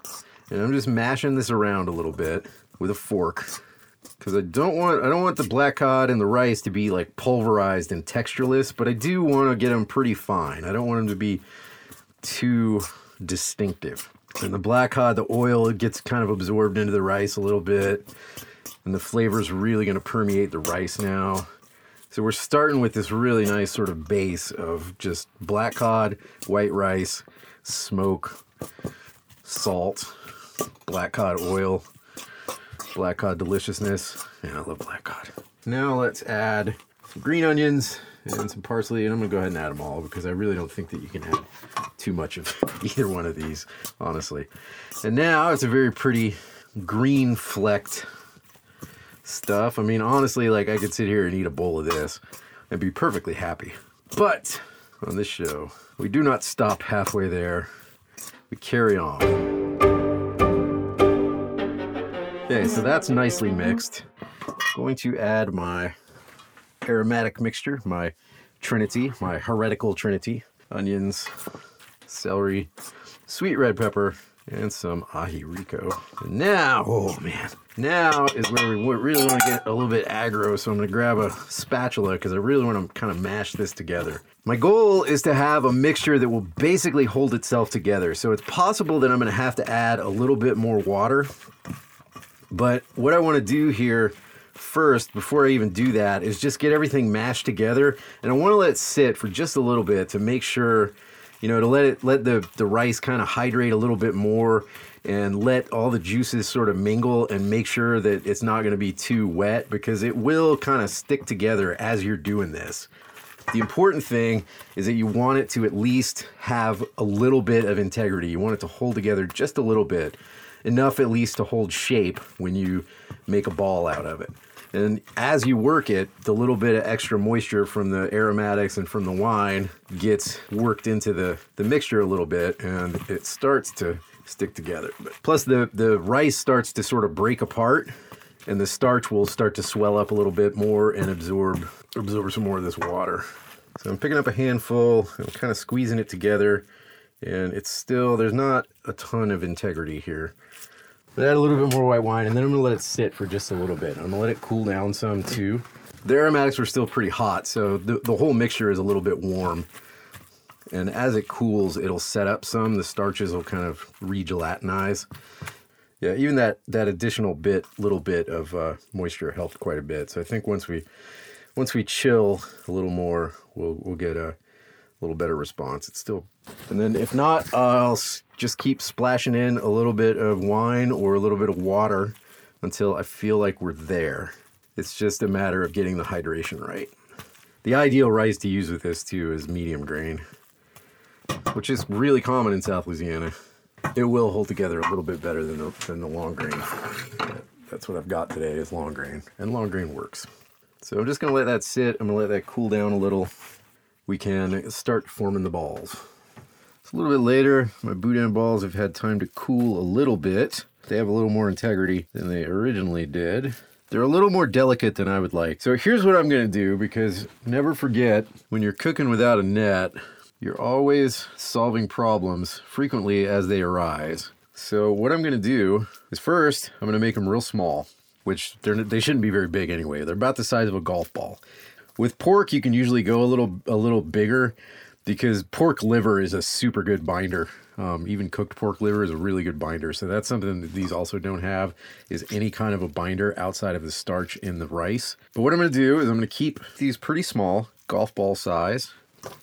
And I'm just mashing this around a little bit with a fork because I don't want I don't want the black cod and the rice to be like pulverized and textureless, but I do want to get them pretty fine. I don't want them to be too distinctive. And the black cod, the oil, gets kind of absorbed into the rice a little bit. And the flavor is really going to permeate the rice now. So we're starting with this really nice sort of base of just black cod, white rice, smoke, salt, black cod oil, black cod deliciousness. And I love black cod. Now let's add some green onions and some parsley, and I'm gonna go ahead and add them all because I really don't think that you can add too much of either one of these, honestly. And now it's a very pretty green flecked stuff. I mean, honestly, like I could sit here and eat a bowl of this and be perfectly happy. But on this show, we do not stop halfway there. We carry on. Okay, so that's nicely mixed. Going to add my aromatic mixture, my trinity, my heretical trinity. Onions, celery, sweet red pepper, and some aji rico. And now, oh man, now is where we really want to get a little bit aggro. So I'm going to grab a spatula because I really want to kind of mash this together. My goal is to have a mixture that will basically hold itself together. So it's possible that I'm going to have to add a little bit more water. But what I want to do here first, before I even do that, is just get everything mashed together. And I want to let it sit for just a little bit to make sure you know, to let it let the the rice kind of hydrate a little bit more and let all the juices sort of mingle and make sure that it's not going to be too wet because it will kind of stick together as you're doing this. The important thing is that you want it to at least have a little bit of integrity. You want it to hold together just a little bit, enough at least to hold shape when you make a ball out of it. And as you work it, the little bit of extra moisture from the aromatics and from the wine gets worked into the, the mixture a little bit and it starts to stick together. But plus the, the rice starts to sort of break apart and the starch will start to swell up a little bit more and absorb absorb some more of this water. So I'm picking up a handful, I'm kind of squeezing it together, and it's still there's not a ton of integrity here. But add a little bit more white wine, and then I'm gonna let it sit for just a little bit. I'm gonna let it cool down some too. The aromatics were still pretty hot, so the, the whole mixture is a little bit warm. And as it cools, it'll set up some. The starches will kind of re-gelatinize. Yeah, even that that additional bit, little bit of uh, moisture helped quite a bit. So I think once we once we chill a little more, we'll we'll get a little better response. It's still, and then if not, uh, I'll just keep splashing in a little bit of wine or a little bit of water until I feel like we're there. It's just a matter of getting the hydration right. The ideal rice to use with this too is medium grain, which is really common in South Louisiana. It will hold together a little bit better than the, than the long grain. That's what I've got today is long grain, and long grain works. So I'm just gonna let that sit. I'm gonna let that cool down a little. We can start forming the balls. It's a little bit later. My boudin balls have had time to cool a little bit. They have a little more integrity than they originally did. They're a little more delicate than I would like. So here's what I'm going to do because never forget when you're cooking without a net, you're always solving problems frequently as they arise. So what I'm going to do is first, I'm going to make them real small, which they shouldn't be very big anyway. They're about the size of a golf ball. With pork, you can usually go a little a little bigger because pork liver is a super good binder. Um, even cooked pork liver is a really good binder. So that's something that these also don't have is any kind of a binder outside of the starch in the rice. But what I'm going to do is I'm going to keep these pretty small, golf ball size,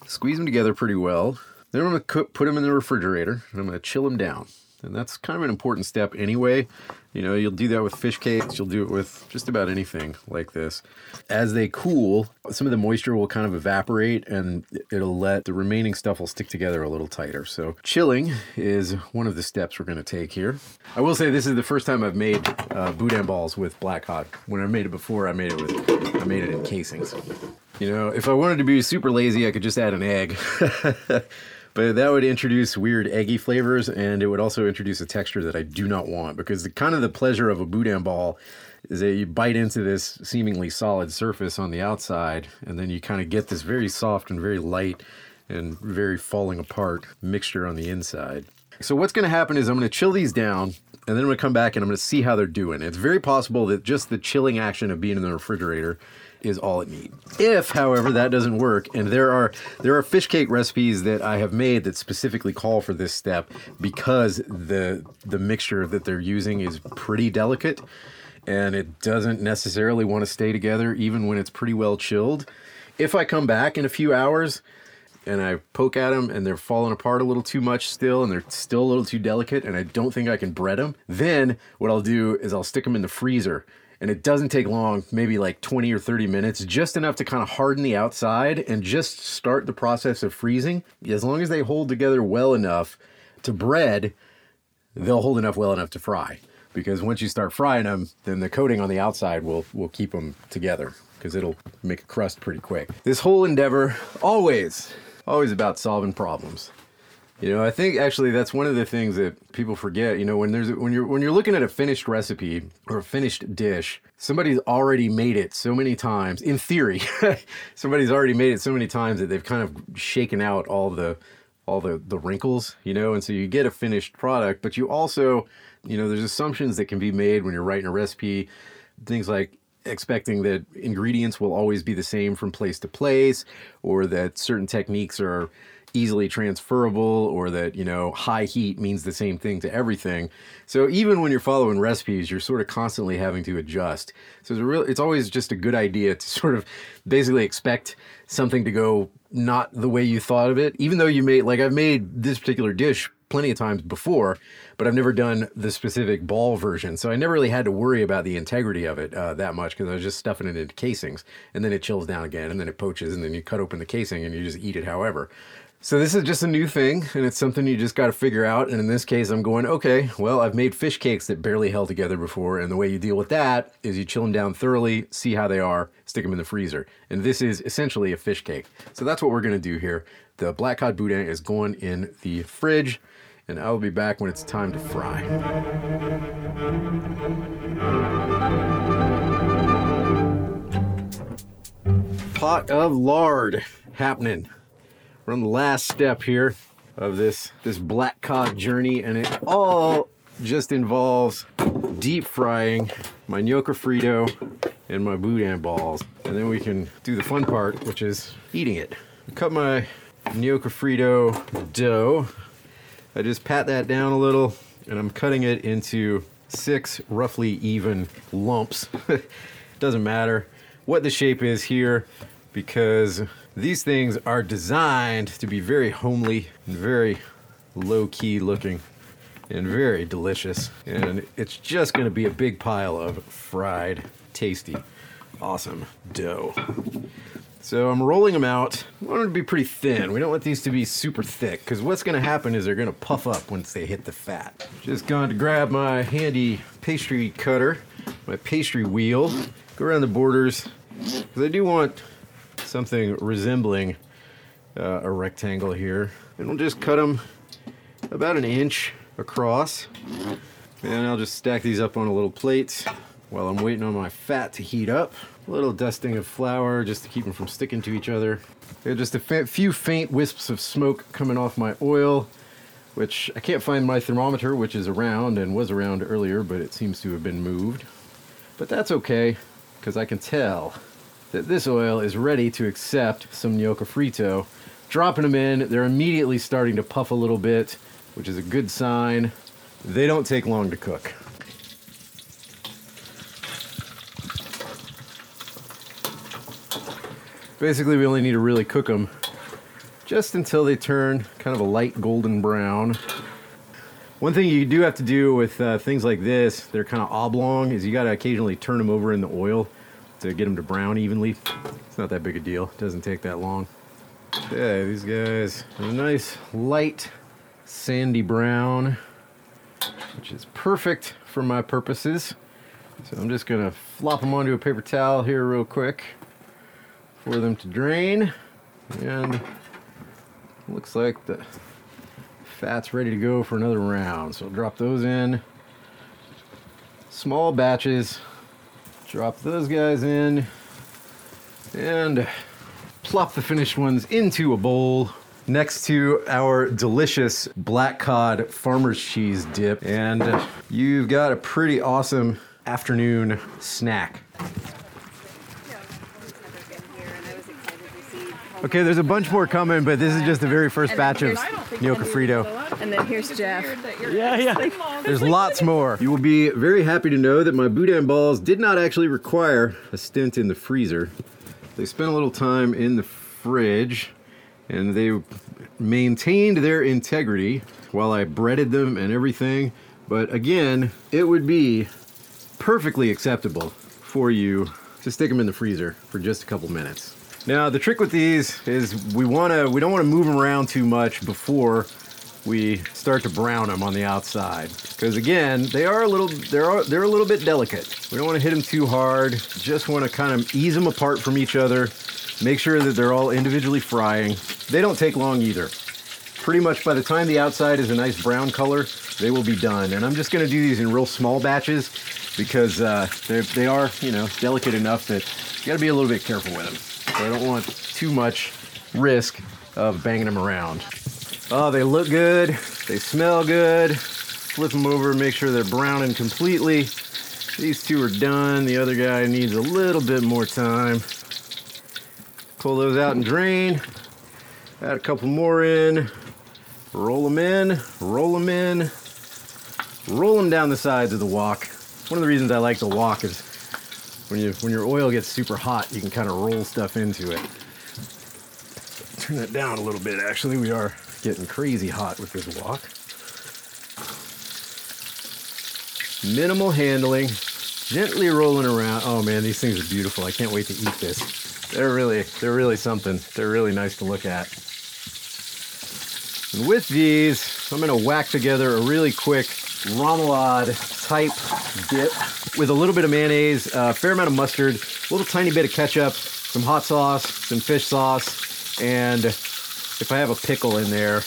squeeze them together pretty well. Then I'm going to put them in the refrigerator and I'm going to chill them down. And that's kind of an important step anyway. You know, you'll do that with fish cakes, you'll do it with just about anything like this. As they cool, some of the moisture will kind of evaporate and it'll let the remaining stuff will stick together a little tighter. So, chilling is one of the steps we're going to take here. I will say this is the first time I've made uh, boudin balls with black cod. When I made it before, I made it with I made it in casings. You know, if I wanted to be super lazy, I could just add an egg. But that would introduce weird eggy flavors, and it would also introduce a texture that I do not want because the kind of the pleasure of a boudin ball is that you bite into this seemingly solid surface on the outside, and then you kind of get this very soft and very light and very falling apart mixture on the inside. So what's going to happen is I'm going to chill these down and then I'm going to come back and I'm going to see how they're doing. It's very possible that just the chilling action of being in the refrigerator is all it needs. If, however, that doesn't work, and there are there are fish cake recipes that I have made that specifically call for this step because the the mixture that they're using is pretty delicate and it doesn't necessarily want to stay together even when it's pretty well chilled. If I come back in a few hours and I poke at them and they're falling apart a little too much still and they're still a little too delicate and I don't think I can bread them, then what I'll do is I'll stick them in the freezer and it doesn't take long, maybe like 20 or 30 minutes, just enough to kind of harden the outside and just start the process of freezing. As long as they hold together well enough to bread, they'll hold enough well enough to fry. because once you start frying them, then the coating on the outside will will keep them together because it'll make a crust pretty quick. This whole endeavor always always about solving problems. You know, I think actually that's one of the things that people forget. You know, when there's when you're when you're looking at a finished recipe or a finished dish, somebody's already made it so many times. In theory, somebody's already made it so many times that they've kind of shaken out all the all the the wrinkles. You know, and so you get a finished product, but you also, you know, there's assumptions that can be made when you're writing a recipe. Things like expecting that ingredients will always be the same from place to place, or that certain techniques are easily transferable or that you know high heat means the same thing to everything so even when you're following recipes you're sort of constantly having to adjust so it's real it's always just a good idea to sort of basically expect something to go not the way you thought of it even though you made like i've made this particular dish plenty of times before, but I've never done the specific ball version. So I never really had to worry about the integrity of it uh, that much because I was just stuffing it into casings and then it chills down again and then it poaches and then you cut open the casing and you just eat it however. So this is just a new thing, and it's something you just got to figure out. And in this case, I'm going, okay, well, I've made fish cakes that barely held together before, and the way you deal with that is you chill them down thoroughly, see how they are, stick them in the freezer. And this is essentially a fish cake. So that's what we're going to do here. The black cod boudin is going in the fridge, and I will be back when it's time to fry. Pot of lard happening. We're on the last step here of this this black cod journey, and it all just involves deep frying my gnocchi frito and my boudin balls, and then we can do the fun part, which is eating it. I cut my gnocchi frito dough. I just pat that down a little, and I'm cutting it into six roughly even lumps. Doesn't matter what the shape is here because these things are designed to be very homely and very low key looking and very delicious. And it's just going to be a big pile of fried, tasty, awesome dough. So I'm rolling them out. I want them to be pretty thin. We don't want these to be super thick because what's going to happen is they're going to puff up once they hit the fat. Just going to grab my handy pastry cutter, my pastry wheel, go around the borders because I do want something resembling uh, a rectangle here. And we'll just cut them about an inch across. And I'll just stack these up on a little plate while I'm waiting on my fat to heat up. A little dusting of flour just to keep them from sticking to each other. And just a fa- few faint wisps of smoke coming off my oil, which I can't find my thermometer, which is around and was around earlier, but it seems to have been moved. But that's okay, because I can tell that this oil is ready to accept some gnocchi frito. Dropping them in, they're immediately starting to puff a little bit, which is a good sign. They don't take long to cook. Basically, we only need to really cook them just until they turn kind of a light golden brown. One thing you do have to do with uh, things like this, they're kind of oblong, is you got to occasionally turn them over in the oil to get them to brown evenly. It's not that big a deal. It doesn't take that long. Yeah, these guys are nice light sandy brown, which is perfect for my purposes. So I'm just gonna flop them onto a paper towel here real quick for them to drain. And looks like the fat's ready to go for another round. So I'll drop those in. Small batches. Drop those guys in. And plop the finished ones into a bowl next to our delicious black cod farmer's cheese dip. And you've got a pretty awesome afternoon snack. Okay, there's a bunch more coming, but this is just the very first batch of gnocchi frito. And then here's Jeff. Yeah, yeah. There's lots more. You will be very happy to know that my boudin balls did not actually require a stint in the freezer. They spent a little time in the fridge and they maintained their integrity while I breaded them and everything. But again, it would be perfectly acceptable for you to stick them in the freezer for just a couple minutes. Now the trick with these is we want to we don't want to move them around too much before we start to brown them on the outside. Because again, they are a little they're they're a little bit delicate. We don't want to hit them too hard. Just want to kind of ease them apart from each other. Make sure that they're all individually frying. They don't take long either. Pretty much by the time the outside is a nice brown color, they will be done. And I'm just going to do these in real small batches because uh, they are, you know, delicate enough that you got to be a little bit careful with them. So I don't want too much risk of banging them around. Oh, they look good. They smell good. Flip them over, make sure they're browning completely. These two are done. The other guy needs a little bit more time. Pull those out and drain. Add a couple more in. Roll them in, roll them in, roll them down the sides of the wok. One of the reasons I like the wok is when you when your oil gets super hot, you can kind of roll stuff into it. Turn that down a little bit. Actually, we are getting crazy hot with this wok. Minimal handling, gently rolling around. Oh man, these things are beautiful. I can't wait to eat this. They're really, they're really something. They're really nice to look at. And with these, I'm gonna whack together a really quick remoulade type dip with a little bit of mayonnaise, a fair amount of mustard, a little tiny bit of ketchup, some hot sauce, some fish sauce, and if I have a pickle in there,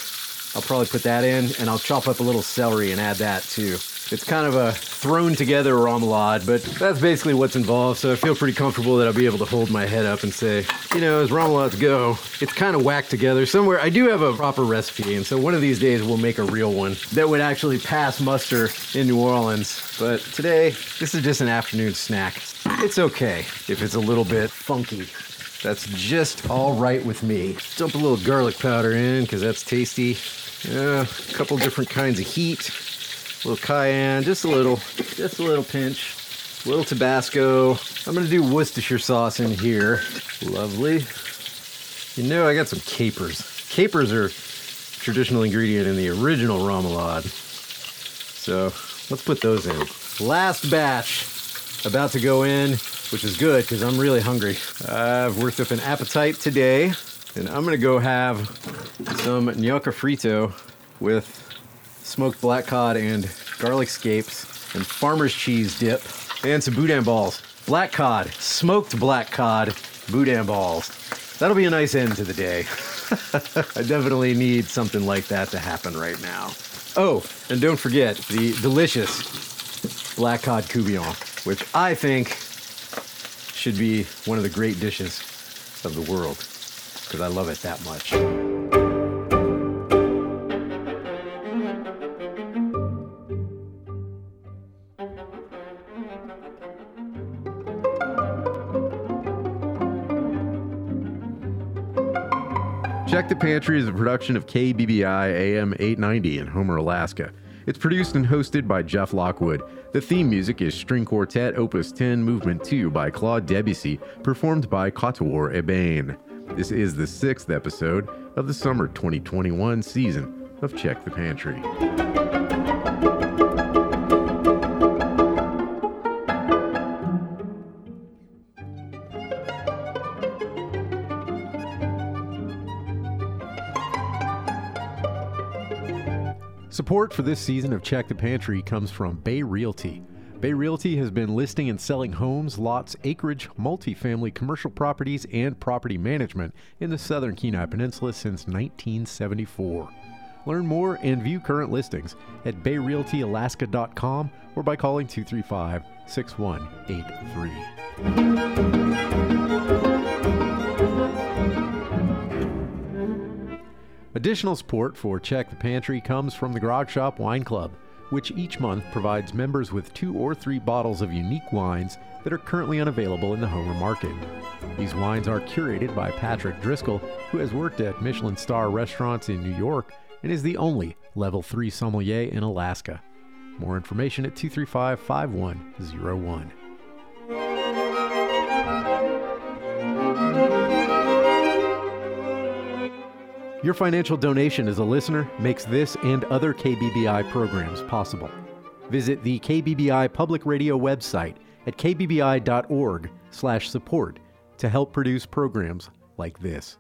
I'll probably put that in and I'll chop up a little celery and add that too. It's kind of a thrown together remoulade, but that's basically what's involved. So I feel pretty comfortable that I'll be able to hold my head up and say, you know, as remoulades go, it's kind of whacked together somewhere. I do have a proper recipe, and so one of these days we'll make a real one that would actually pass muster in New Orleans. But today, this is just an afternoon snack. It's okay if it's a little bit funky. That's just all right with me. Dump a little garlic powder in because that's tasty. Yeah, a couple different kinds of heat a little cayenne, just a little, just a little pinch, a little Tabasco. I'm gonna do Worcestershire sauce in here. Lovely. You know, I got some capers. Capers are traditional ingredient in the original remoulade. So let's put those in. Last batch about to go in, which is good because I'm really hungry. I've worked up an appetite today, and I'm gonna go have some gnocchi frito with smoked black cod and garlic scapes and farmer's cheese dip and some boudin balls. Black cod, smoked black cod, boudin balls. That'll be a nice end to the day. I definitely need something like that to happen right now. Oh, and don't forget the delicious black cod courtbouillon, which I think should be one of the great dishes of the world because I love it that much. Check the Pantry is a production of KBBI AM 890 in Homer, Alaska. It's produced and hosted by Jeff Lockwood. The theme music is String Quartet Opus 10 Movement 2 by Claude Debussy, performed by Quatuor Ébène. This is the sixth episode of the summer 2021 season of Check the Pantry. Support for this season of Check the Pantry comes from Bay Realty. Bay Realty has been listing and selling homes, lots, acreage, multifamily commercial properties, and property management in the southern Kenai Peninsula since 1974. Learn more and view current listings at bayrealtyalaska.com or by calling 235 6183. Additional support for Check the Pantry comes from the Grog Shop Wine Club, which each month provides members with two or three bottles of unique wines that are currently unavailable in the Homer market. These wines are curated by Patrick Driscoll, who has worked at Michelin star restaurants in New York and is the only level 3 sommelier in Alaska. More information at 235 5101. Your financial donation as a listener makes this and other KBBI programs possible. Visit the KBBI Public Radio website at kbbi.org/support to help produce programs like this.